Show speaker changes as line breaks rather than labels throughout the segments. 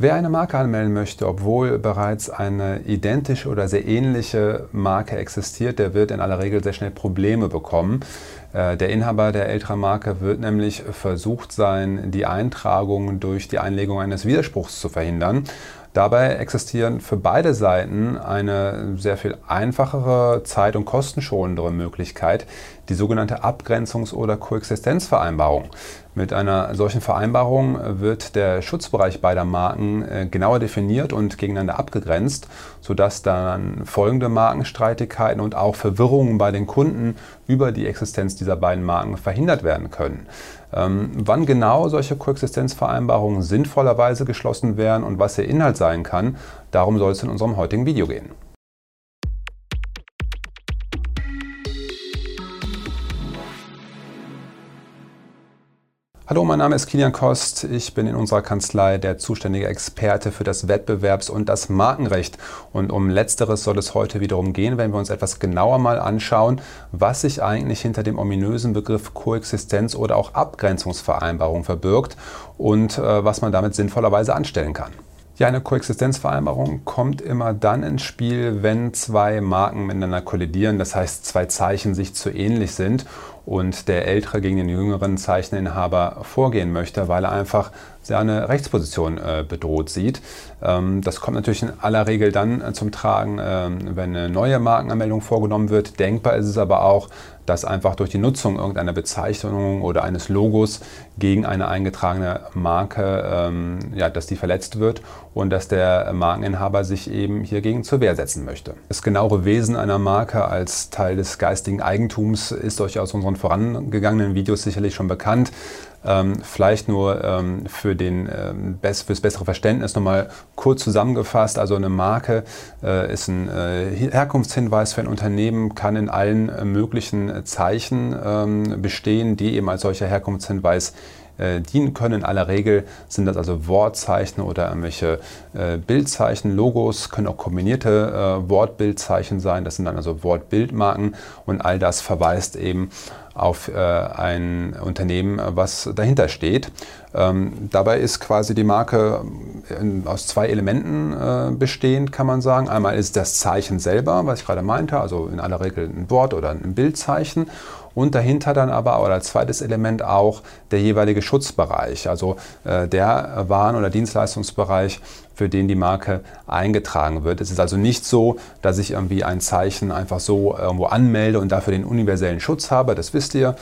Wer eine Marke anmelden möchte, obwohl bereits eine identische oder sehr ähnliche Marke existiert, der wird in aller Regel sehr schnell Probleme bekommen. Äh, der Inhaber der älteren Marke wird nämlich versucht sein, die Eintragung durch die Einlegung eines Widerspruchs zu verhindern. Dabei existieren für beide Seiten eine sehr viel einfachere, zeit- und kostenschonendere Möglichkeit, die sogenannte Abgrenzungs- oder Koexistenzvereinbarung. Mit einer solchen Vereinbarung wird der Schutzbereich beider Marken äh, genauer definiert und gegeneinander abgegrenzt, sodass dann folgende Markenstreitigkeiten und auch Verwirrungen bei den Kunden über die Existenz dieser beiden Marken verhindert werden können. Ähm, wann genau solche Koexistenzvereinbarungen sinnvollerweise geschlossen werden und was ihr Inhalt sein kann, darum soll es in unserem heutigen Video gehen. Hallo, mein Name ist Kilian Kost. Ich bin in unserer Kanzlei der zuständige Experte für das Wettbewerbs- und das Markenrecht. Und um letzteres soll es heute wiederum gehen, wenn wir uns etwas genauer mal anschauen, was sich eigentlich hinter dem ominösen Begriff Koexistenz oder auch Abgrenzungsvereinbarung verbirgt und äh, was man damit sinnvollerweise anstellen kann. Ja, eine Koexistenzvereinbarung kommt immer dann ins Spiel, wenn zwei Marken miteinander kollidieren, das heißt zwei Zeichen sich zu ähnlich sind und der Ältere gegen den jüngeren Zeicheninhaber vorgehen möchte, weil er einfach seine Rechtsposition äh, bedroht sieht. Ähm, das kommt natürlich in aller Regel dann äh, zum Tragen, äh, wenn eine neue Markenanmeldung vorgenommen wird. Denkbar ist es aber auch, dass einfach durch die Nutzung irgendeiner Bezeichnung oder eines Logos gegen eine eingetragene Marke, ähm, ja, dass die verletzt wird und dass der Markeninhaber sich eben hiergegen zur Wehr setzen möchte. Das genauere Wesen einer Marke als Teil des geistigen Eigentums ist euch aus unseren vorangegangenen Videos sicherlich schon bekannt. Ähm, vielleicht nur ähm, für den, ähm, best, bessere Verständnis nochmal kurz zusammengefasst. Also eine Marke äh, ist ein äh, Herkunftshinweis für ein Unternehmen, kann in allen äh, möglichen Zeichen ähm, bestehen, die eben als solcher Herkunftshinweis äh, dienen können. In aller Regel sind das also Wortzeichen oder irgendwelche äh, Bildzeichen, Logos, können auch kombinierte äh, Wortbildzeichen sein. Das sind dann also Wortbildmarken und all das verweist eben auf äh, ein Unternehmen, was dahinter steht. Ähm, dabei ist quasi die Marke in, aus zwei Elementen äh, bestehend, kann man sagen. Einmal ist das Zeichen selber, was ich gerade meinte, also in aller Regel ein Wort oder ein Bildzeichen und dahinter dann aber oder als zweites Element auch der jeweilige Schutzbereich, also äh, der Waren- oder Dienstleistungsbereich, für den die Marke eingetragen wird. Es ist also nicht so, dass ich irgendwie ein Zeichen einfach so irgendwo anmelde und dafür den universellen Schutz habe, das wisst ihr.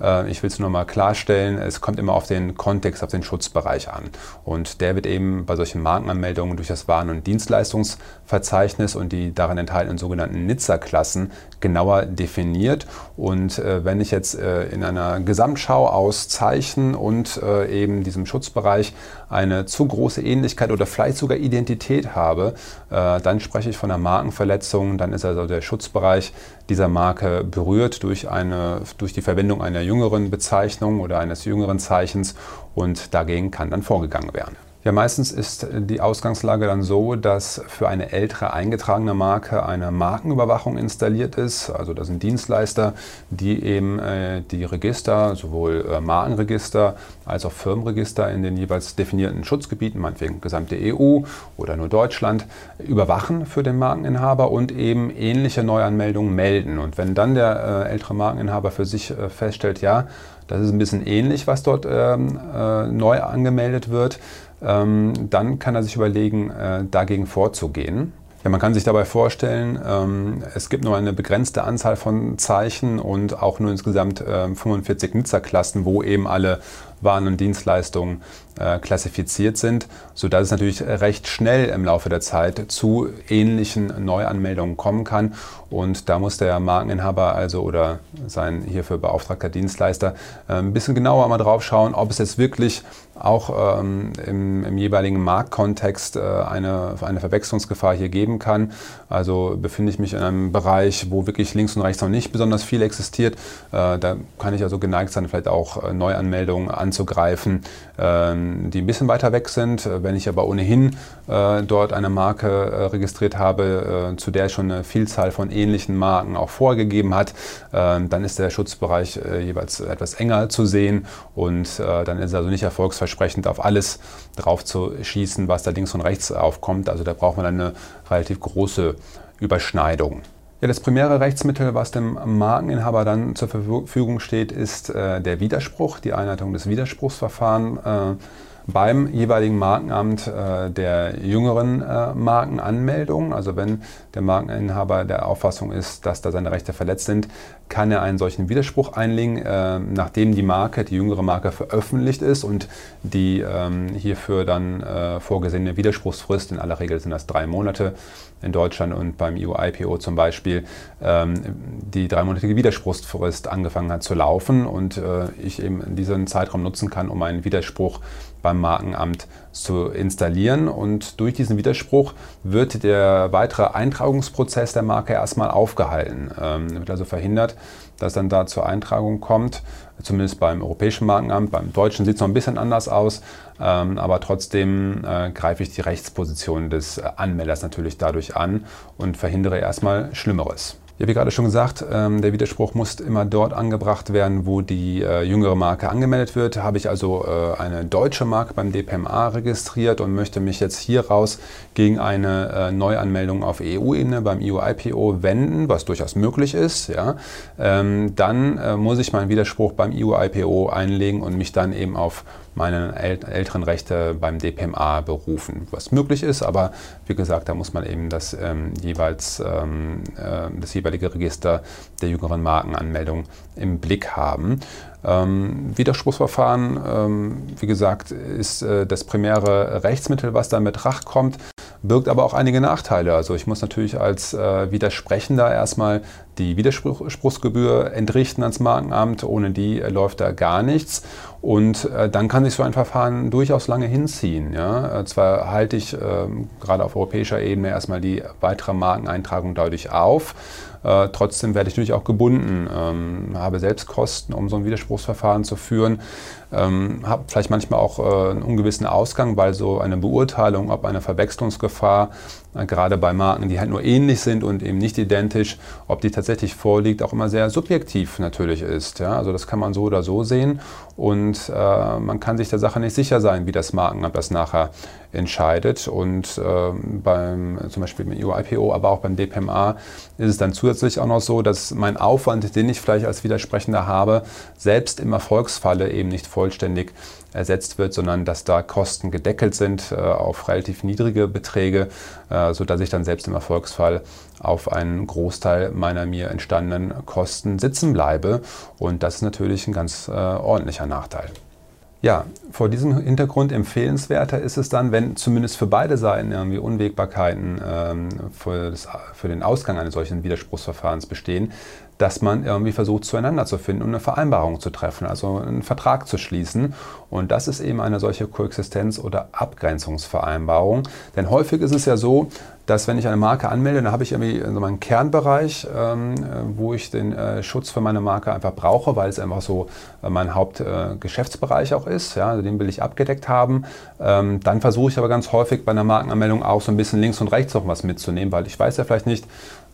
Äh, ich will es nur mal klarstellen, es kommt immer auf den Kontext, auf den Schutzbereich an. Und der wird eben bei solchen Markenanmeldungen durch das Waren- und Dienstleistungsverzeichnis und die darin enthaltenen sogenannten Nizza-Klassen genauer definiert. Und äh, wenn ich jetzt äh, in einer Gesamtschau aus Zeichen und eben diesem Schutzbereich eine zu große Ähnlichkeit oder vielleicht sogar Identität habe, dann spreche ich von einer Markenverletzung. Dann ist also der Schutzbereich dieser Marke berührt durch, eine, durch die Verwendung einer jüngeren Bezeichnung oder eines jüngeren Zeichens und dagegen kann dann vorgegangen werden. Ja, meistens ist die Ausgangslage dann so, dass für eine ältere eingetragene Marke eine Markenüberwachung installiert ist. Also das sind Dienstleister, die eben äh, die Register, sowohl äh, Markenregister als auch Firmenregister in den jeweils definierten Schutzgebieten, meinetwegen gesamte EU oder nur Deutschland, überwachen für den Markeninhaber und eben ähnliche Neuanmeldungen melden. Und wenn dann der äh, ältere Markeninhaber für sich äh, feststellt, ja, das ist ein bisschen ähnlich, was dort ähm, äh, neu angemeldet wird, dann kann er sich überlegen, äh, dagegen vorzugehen. Ja, man kann sich dabei vorstellen, ähm, es gibt nur eine begrenzte Anzahl von Zeichen und auch nur insgesamt äh, 45 Nutzerklassen, wo eben alle waren und Dienstleistungen äh, klassifiziert sind, sodass es natürlich recht schnell im Laufe der Zeit zu ähnlichen Neuanmeldungen kommen kann. Und da muss der Markeninhaber also oder sein hierfür beauftragter Dienstleister äh, ein bisschen genauer mal drauf schauen, ob es jetzt wirklich auch ähm, im, im, jeweiligen Marktkontext äh, eine, eine Verwechslungsgefahr hier geben kann. Also befinde ich mich in einem Bereich, wo wirklich links und rechts noch nicht besonders viel existiert. Äh, da kann ich also geneigt sein, vielleicht auch Neuanmeldungen an anzugreifen, ähm, die ein bisschen weiter weg sind. Wenn ich aber ohnehin äh, dort eine Marke äh, registriert habe, äh, zu der schon eine Vielzahl von ähnlichen Marken auch vorgegeben hat, ähm, dann ist der Schutzbereich jeweils etwas enger zu sehen und dann ist es also nicht erfolgsversprechend, auf alles drauf zu schießen, was da links und rechts aufkommt. Also da braucht man eine relativ große Überschneidung. Ja, das primäre Rechtsmittel, was dem Markeninhaber dann zur Verfügung steht, ist äh, der Widerspruch, die Einleitung des Widerspruchsverfahrens. Äh, beim jeweiligen Markenamt äh, der jüngeren äh, Markenanmeldung. Also wenn der Markeninhaber der Auffassung ist, dass da seine Rechte verletzt sind, kann er einen solchen Widerspruch einlegen, äh, nachdem die Marke, die jüngere Marke veröffentlicht ist und die ähm, hierfür dann äh, vorgesehene Widerspruchsfrist, in aller Regel sind das drei Monate in Deutschland und beim EU-IPO zum Beispiel, ähm, die dreimonatige Widerspruchsfrist angefangen hat zu laufen und äh, ich eben diesen Zeitraum nutzen kann, um einen Widerspruch beim Markenamt zu installieren. Und durch diesen Widerspruch wird der weitere Eintragungsprozess der Marke erstmal aufgehalten. Ähm, wird also verhindert, dass dann da zur Eintragung kommt, zumindest beim Europäischen Markenamt. Beim Deutschen sieht es noch ein bisschen anders aus, ähm, aber trotzdem äh, greife ich die Rechtsposition des Anmelders natürlich dadurch an und verhindere erstmal Schlimmeres. Ja, wie gerade schon gesagt, ähm, der Widerspruch muss immer dort angebracht werden, wo die äh, jüngere Marke angemeldet wird. Habe ich also äh, eine deutsche Marke beim DPMA registriert und möchte mich jetzt hier raus gegen eine äh, Neuanmeldung auf EU-Ebene beim EU-IPO wenden, was durchaus möglich ist, ja, ähm, dann muss ich meinen Widerspruch beim EU-IPO einlegen und mich dann eben auf meine älteren Rechte beim DPMA berufen, was möglich ist, aber wie gesagt, da muss man eben das ähm, jeweils ähm, äh, das jeweilige Register der jüngeren Markenanmeldung im Blick haben. Ähm, Widerspruchsverfahren, ähm, wie gesagt, ist äh, das primäre Rechtsmittel, was da in Betracht kommt birgt aber auch einige Nachteile. Also ich muss natürlich als äh, Widersprechender erstmal die Widerspruchsgebühr entrichten ans Markenamt. Ohne die äh, läuft da gar nichts. Und äh, dann kann sich so ein Verfahren durchaus lange hinziehen. Ja? Äh, zwar halte ich ähm, gerade auf europäischer Ebene erstmal die weitere Markeneintragung dadurch auf. Äh, trotzdem werde ich natürlich auch gebunden, ähm, habe selbst Kosten, um so ein Widerspruchsverfahren zu führen, ähm, habe vielleicht manchmal auch äh, einen ungewissen Ausgang, weil so eine Beurteilung, ob eine Verwechslungsgefahr gerade bei Marken, die halt nur ähnlich sind und eben nicht identisch, ob die tatsächlich vorliegt, auch immer sehr subjektiv natürlich ist. Ja? Also das kann man so oder so sehen und äh, man kann sich der Sache nicht sicher sein, wie das Markenamt das nachher entscheidet. Und äh, beim zum Beispiel beim EU-IPO, aber auch beim DPMA ist es dann zusätzlich auch noch so, dass mein Aufwand, den ich vielleicht als Widersprechender habe, selbst im Erfolgsfalle eben nicht vollständig ersetzt wird, sondern dass da Kosten gedeckelt sind äh, auf relativ niedrige Beträge, äh, sodass ich dann selbst im Erfolgsfall auf einen Großteil meiner mir entstandenen Kosten sitzen bleibe. Und das ist natürlich ein ganz äh, ordentlicher Nachteil. Ja, vor diesem Hintergrund empfehlenswerter ist es dann, wenn zumindest für beide Seiten irgendwie Unwägbarkeiten ähm, für, das, für, den Ausgang eines solchen Widerspruchsverfahrens bestehen, dass man irgendwie versucht, zueinander zu finden und eine Vereinbarung zu treffen, also einen Vertrag zu schließen. Und das ist eben eine solche Koexistenz- oder Abgrenzungsvereinbarung. Denn häufig ist es ja so, dass wenn ich eine Marke anmelde, dann habe ich irgendwie so meinen Kernbereich, ähm, wo ich den äh, Schutz für meine Marke einfach brauche, weil es einfach so äh, mein Hauptgeschäftsbereich äh, auch ist. Ja, also den will ich abgedeckt haben. Ähm, dann versuche ich aber ganz häufig bei einer Markenanmeldung auch so ein bisschen links und rechts noch was mitzunehmen, weil ich weiß ja vielleicht nicht,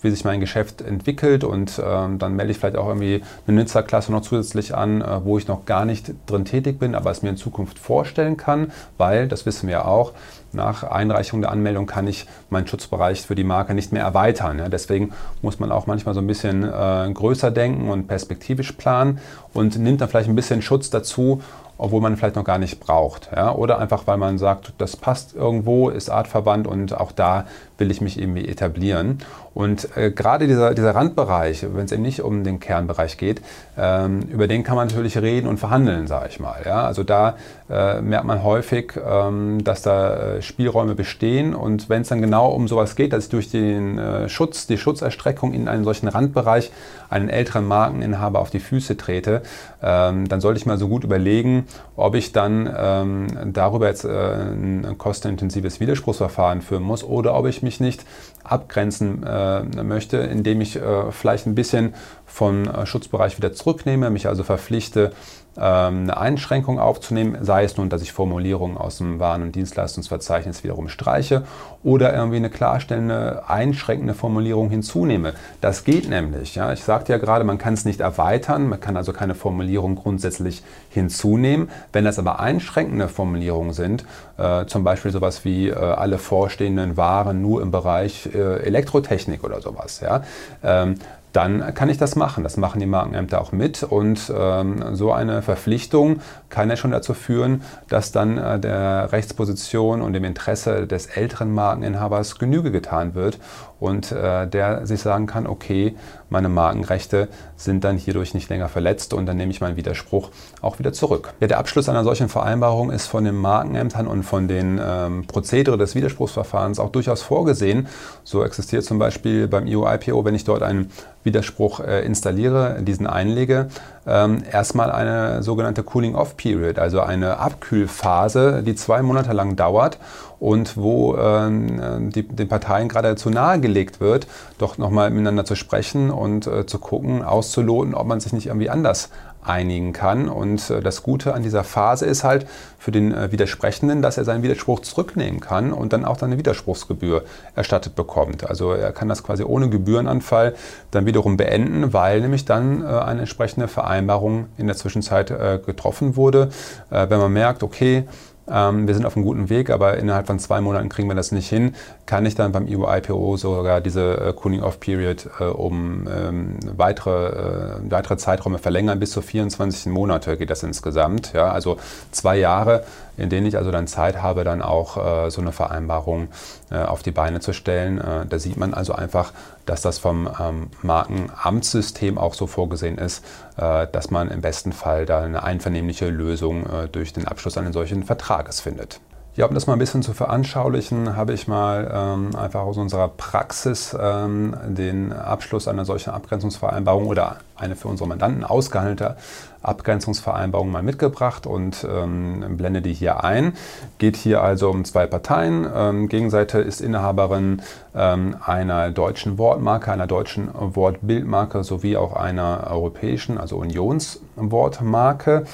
wie sich mein Geschäft entwickelt und ähm, dann melde ich vielleicht auch irgendwie eine Nutzerklasse noch zusätzlich an, äh, wo ich noch gar nicht drin tätig bin, aber es mir in Zukunft vorstellen kann, weil, das wissen wir auch, nach Einreichung der Anmeldung kann ich meinen Schutzbereich für die Marke nicht mehr erweitern. Ja. Deswegen muss man auch manchmal so ein bisschen äh, größer denken und perspektivisch planen und nimmt dann vielleicht ein bisschen Schutz dazu, obwohl man vielleicht noch gar nicht braucht. Ja? Oder einfach, weil man sagt, das passt irgendwo, ist artverwandt und auch da will ich mich irgendwie etablieren. Und äh, gerade dieser, dieser Randbereich, wenn es eben nicht um den Kernbereich geht, ähm, über den kann man natürlich reden und verhandeln, sage ich mal. Ja? Also da äh, merkt man häufig, ähm, dass da äh, Spielräume bestehen. Und wenn es dann genau um sowas geht, dass ich durch den äh, Schutz, die Schutzerstreckung in einen solchen Randbereich einen älteren Markeninhaber auf die Füße trete, ähm, dann sollte ich mal so gut überlegen, ob ich dann ähm, darüber jetzt äh, ein kostenintensives Widerspruchsverfahren führen muss oder ob ich mich nicht abgrenzen äh, möchte, indem ich äh, vielleicht ein bisschen vom äh, Schutzbereich wieder zurücknehme, mich also verpflichte, eine Einschränkung aufzunehmen, sei es nun, dass ich Formulierungen aus dem Waren- und Dienstleistungsverzeichnis wiederum streiche oder irgendwie eine klarstellende, einschränkende Formulierung hinzunehme. Das geht nämlich. Ja. Ich sagte ja gerade, man kann es nicht erweitern, man kann also keine Formulierung grundsätzlich hinzunehmen. Wenn das aber einschränkende Formulierungen sind, äh, zum Beispiel sowas wie äh, alle vorstehenden Waren nur im Bereich äh, Elektrotechnik oder sowas, ja, ähm, dann kann ich das machen. Das machen die Markenämter auch mit und ähm, so eine Verpflichtung kann ja schon dazu führen, dass dann äh, der Rechtsposition und dem Interesse des älteren Markeninhabers Genüge getan wird und äh, der sich sagen kann, okay, meine Markenrechte sind dann hierdurch nicht länger verletzt und dann nehme ich meinen Widerspruch auch wieder zurück. Ja, der Abschluss einer solchen Vereinbarung ist von den Markenämtern und von den ähm, Prozedere des Widerspruchsverfahrens auch durchaus vorgesehen. So existiert zum Beispiel beim EU-IPO, wenn ich dort einen Widerspruch äh, installiere, diesen einlege, ähm, erstmal eine sogenannte Cooling-Off-Period, also eine Abkühlphase, die zwei Monate lang dauert und wo ähm, die, den Parteien gerade dazu nahegelegt wird, doch nochmal miteinander zu sprechen und äh, zu gucken, auszuloten, ob man sich nicht irgendwie anders einigen kann. Und äh, das Gute an dieser Phase ist halt für den äh, Widersprechenden, dass er seinen Widerspruch zurücknehmen kann und dann auch eine Widerspruchsgebühr erstattet bekommt. Also er kann das quasi ohne Gebührenanfall dann wiederum beenden, weil nämlich dann äh, eine entsprechende Vereinbarung in der Zwischenzeit getroffen wurde. Wenn man merkt, okay, wir sind auf einem guten Weg, aber innerhalb von zwei Monaten kriegen wir das nicht hin. Kann ich dann beim EU-IPO sogar diese äh, Cooling-Off-Period äh, um ähm, weitere, äh, weitere Zeiträume verlängern? Bis zu 24 Monate geht das insgesamt. Ja? Also zwei Jahre, in denen ich also dann Zeit habe, dann auch so eine Vereinbarung auf die Beine zu stellen. Da sieht man also einfach, dass das vom ähm, Markenamtssystem auch so vorgesehen ist, äh, dass man im besten Fall da eine einvernehmliche Lösung durch den Abschluss eines solchen Vertrages findet. Ja, um das mal ein bisschen zu veranschaulichen, habe ich mal ähm, einfach aus unserer Praxis ähm, den Abschluss einer solchen Abgrenzungsvereinbarung oder eine für unsere Mandanten ausgehandelte Abgrenzungsvereinbarung mal mitgebracht und ähm, blende die hier ein. Geht hier also um zwei Parteien. Ähm, Gegenseite ist Inhaberin ähm, einer deutschen Wortmarke, einer deutschen Wortbildmarke sowie auch einer europäischen, also Unionswortmarke.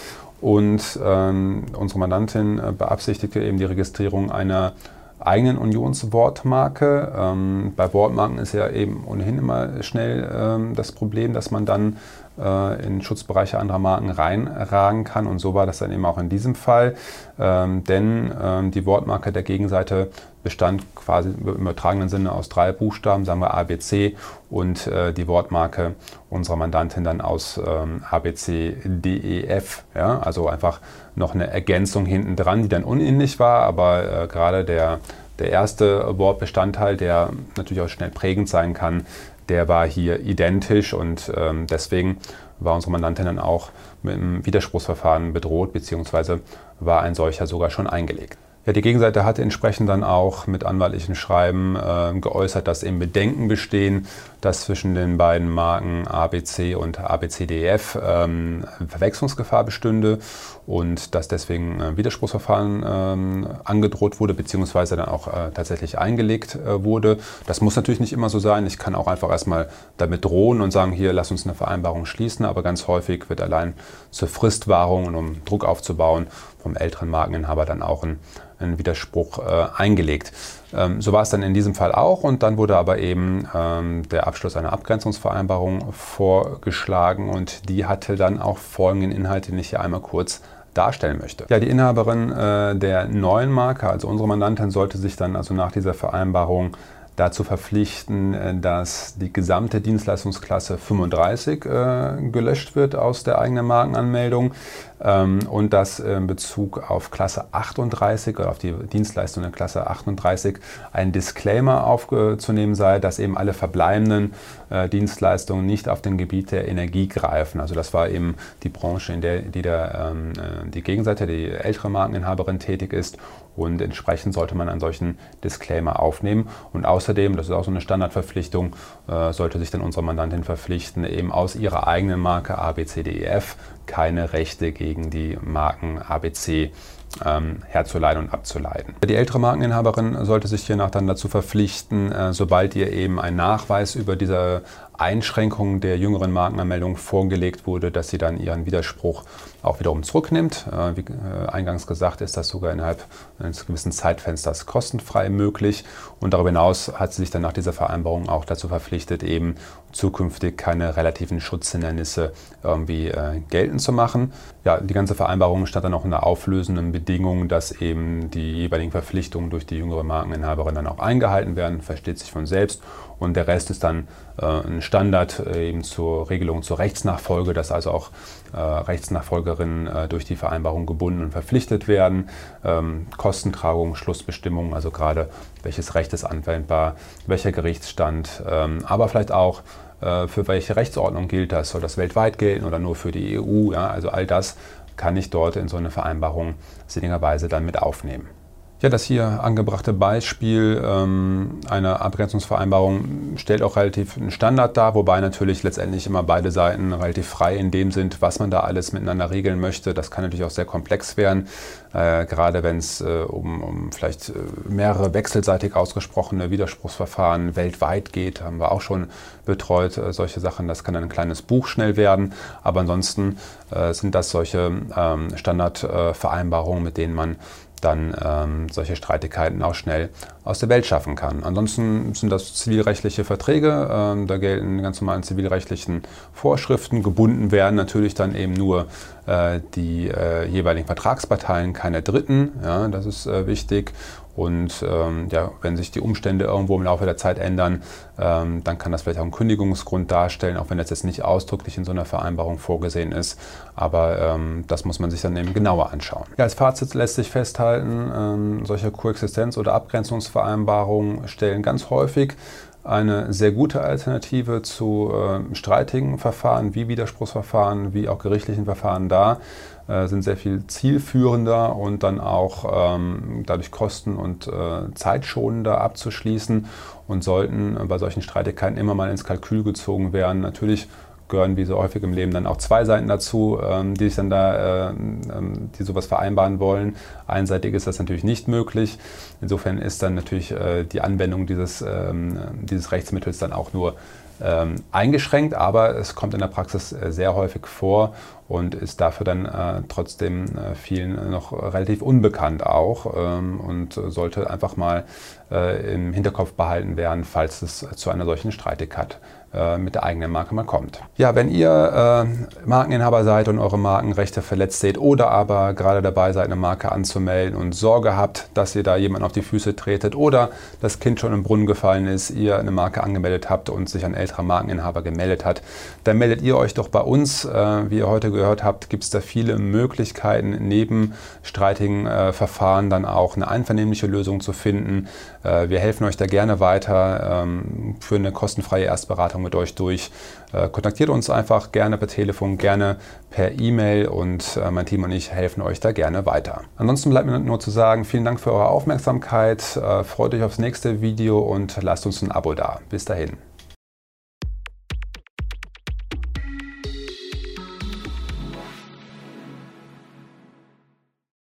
Und ähm, unsere Mandantin äh, beabsichtigte eben die Registrierung einer eigenen Unionswortmarke. Ähm, bei Wortmarken ist ja eben ohnehin immer schnell ähm, das Problem, dass man dann äh, in Schutzbereiche anderer Marken reinragen kann. Und so war das dann eben auch in diesem Fall. Ähm, denn ähm, die Wortmarke der Gegenseite bestand quasi im übertragenen Sinne aus drei Buchstaben, sagen wir ABC, und äh, die Wortmarke unserer Mandantin dann aus ähm, ABC, DEF. Ja? Also einfach noch eine Ergänzung hinten dran, die dann unähnlich war, aber äh, gerade der, der erste Wortbestandteil, der natürlich auch schnell prägend sein kann, der war hier identisch und ähm, deswegen war unsere Mandantin dann auch mit einem Widerspruchsverfahren bedroht, beziehungsweise war ein solcher sogar schon eingelegt. Ja, die Gegenseite hat entsprechend dann auch mit anwaltlichen Schreiben äh, geäußert, dass eben Bedenken bestehen, dass zwischen den beiden Marken ABC und ABCDEF ähm, Verwechslungsgefahr bestünde und dass deswegen ein Widerspruchsverfahren ähm, angedroht wurde, beziehungsweise dann auch äh, tatsächlich eingelegt äh, wurde. Das muss natürlich nicht immer so sein. Ich kann auch einfach erstmal damit drohen und sagen, hier, lass uns eine Vereinbarung schließen, aber ganz häufig wird allein zur Fristwahrung und um Druck aufzubauen vom älteren Markeninhaber dann auch ein einen Widerspruch äh, eingelegt. Ähm, so war es dann in diesem Fall auch und dann wurde aber eben ähm, der Abschluss einer Abgrenzungsvereinbarung vorgeschlagen und die hatte dann auch folgenden Inhalt, den ich hier einmal kurz darstellen möchte. Ja, die Inhaberin äh, der neuen Marke, also unsere Mandantin, sollte sich dann also nach dieser Vereinbarung dazu verpflichten, äh, dass die gesamte Dienstleistungsklasse 35 äh, gelöscht wird aus der eigenen Markenanmeldung ähm, und dass in Bezug auf Klasse 38 oder auf die Dienstleistung in Klasse 38 ein Disclaimer aufzunehmen sei, dass eben alle verbleibenden äh, Dienstleistungen nicht auf den Gebiet der Energie greifen. Also das war eben die Branche, in der die, der, ähm, äh, die Gegenseite, die ältere Markeninhaberin tätig ist und entsprechend sollte man einen solchen Disclaimer aufnehmen. Und außerdem, das ist auch so eine Standardverpflichtung, äh, sollte sich dann unsere Mandantin verpflichten, eben aus ihrer eigenen Marke ABCDEF keine Rechte gegen die Marken ABC ähm, herzuleiten und abzuleiten. Die ältere Markeninhaberin sollte sich hiernach dann dazu verpflichten, äh, sobald ihr eben ein Nachweis über diese Einschränkung der jüngeren Markenanmeldung vorgelegt wurde, dass sie dann ihren Widerspruch auch wiederum zurücknimmt. Äh, wie äh, eingangs gesagt, ist das sogar innerhalb eines gewissen Zeitfensters kostenfrei möglich. Und darüber hinaus hat sie sich dann nach dieser Vereinbarung auch dazu verpflichtet, eben zukünftig keine relativen Schutzhindernisse irgendwie äh, geltend zu machen. Ja, die ganze Vereinbarung stand dann auch in der auflösenden Bedingung, dass eben die jeweiligen Verpflichtungen durch die jüngere Markeninhaberin dann auch eingehalten werden, versteht sich von selbst. Und der Rest ist dann äh, ein Standard äh, eben zur Regelung zur Rechtsnachfolge, dass also auch äh, Rechtsnachfolgerinnen äh, durch die Vereinbarung gebunden und verpflichtet werden. Ähm, Kostentragung, Schlussbestimmungen, also gerade welches Recht ist anwendbar, welcher Gerichtsstand, ähm, aber vielleicht auch äh, für welche Rechtsordnung gilt das? Soll das weltweit gelten oder nur für die EU? Ja, also all das kann ich dort in so eine Vereinbarung sinnigerweise dann mit aufnehmen. Ja, das hier angebrachte Beispiel ähm, einer Abgrenzungsvereinbarung stellt auch relativ einen Standard dar, wobei natürlich letztendlich immer beide Seiten relativ frei in dem sind, was man da alles miteinander regeln möchte. Das kann natürlich auch sehr komplex werden, äh, gerade wenn es äh, um, um, vielleicht äh, mehrere wechselseitig ausgesprochene Widerspruchsverfahren weltweit geht. Haben wir auch schon betreut, äh, solche Sachen. Das kann ein kleines Buch schnell werden, aber ansonsten äh, sind das solche ähm, Standardvereinbarungen, mit denen man dann ähm, solche Streitigkeiten auch schnell aus der Welt schaffen kann. Ansonsten sind das zivilrechtliche Verträge, ähm, da gelten ganz normalen zivilrechtlichen Vorschriften. Gebunden werden natürlich dann eben nur äh, die äh, jeweiligen Vertragsparteien, keine Dritten, ja, das ist äh, wichtig. Und ähm, ja, wenn sich die Umstände irgendwo im Laufe der Zeit ändern, ähm, dann kann das vielleicht auch einen Kündigungsgrund darstellen, auch wenn das jetzt nicht ausdrücklich in so einer Vereinbarung vorgesehen ist. Aber ähm, das muss man sich dann eben genauer anschauen. Ja, als Fazit lässt sich festhalten, ähm, solche Koexistenz- oder Abgrenzungsvereinbarungen stellen ganz häufig eine sehr gute Alternative zu äh, streitigen Verfahren wie Widerspruchsverfahren, wie auch gerichtlichen Verfahren dar, äh, sind sehr viel zielführender und dann auch ähm, dadurch kosten- und äh, zeitschonender abzuschließen und sollten bei solchen Streitigkeiten immer mal ins Kalkül gezogen werden. Natürlich gehören wie so häufig im Leben dann auch zwei Seiten dazu, ähm, die sich dann da, äh, ähm, die sowas vereinbaren wollen. Einseitig ist das natürlich nicht möglich. Insofern ist dann natürlich äh, die Anwendung dieses, ähm, dieses Rechtsmittels dann auch nur ähm, eingeschränkt, aber es kommt in der Praxis äh, sehr häufig vor und ist dafür dann äh, trotzdem äh, vielen noch relativ unbekannt auch ähm, und sollte einfach mal äh, im Hinterkopf behalten werden, falls es zu einer solchen Streitigkeit äh, mit der eigenen Marke mal kommt. Ja, wenn ihr äh, Markeninhaber seid und eure Markenrechte verletzt seht oder aber gerade dabei seid, eine Marke anzumelden und Sorge habt, dass ihr da jemand auf die Füße tretet oder das Kind schon im Brunnen gefallen ist, ihr eine Marke angemeldet habt und sich ein älterer Markeninhaber gemeldet hat, dann meldet ihr euch doch bei uns. Äh, wie ihr heute gehört habt, gibt es da viele Möglichkeiten, neben streitigen äh, Verfahren dann auch eine einvernehmliche Lösung zu finden. Äh, wir helfen euch da gerne weiter ähm, für eine kostenfreie Erstberatung mit euch durch. Kontaktiert uns einfach gerne per Telefon, gerne per E-Mail und mein Team und ich helfen euch da gerne weiter. Ansonsten bleibt mir nur zu sagen, vielen Dank für eure Aufmerksamkeit, freut euch aufs nächste Video und lasst uns ein Abo da. Bis dahin.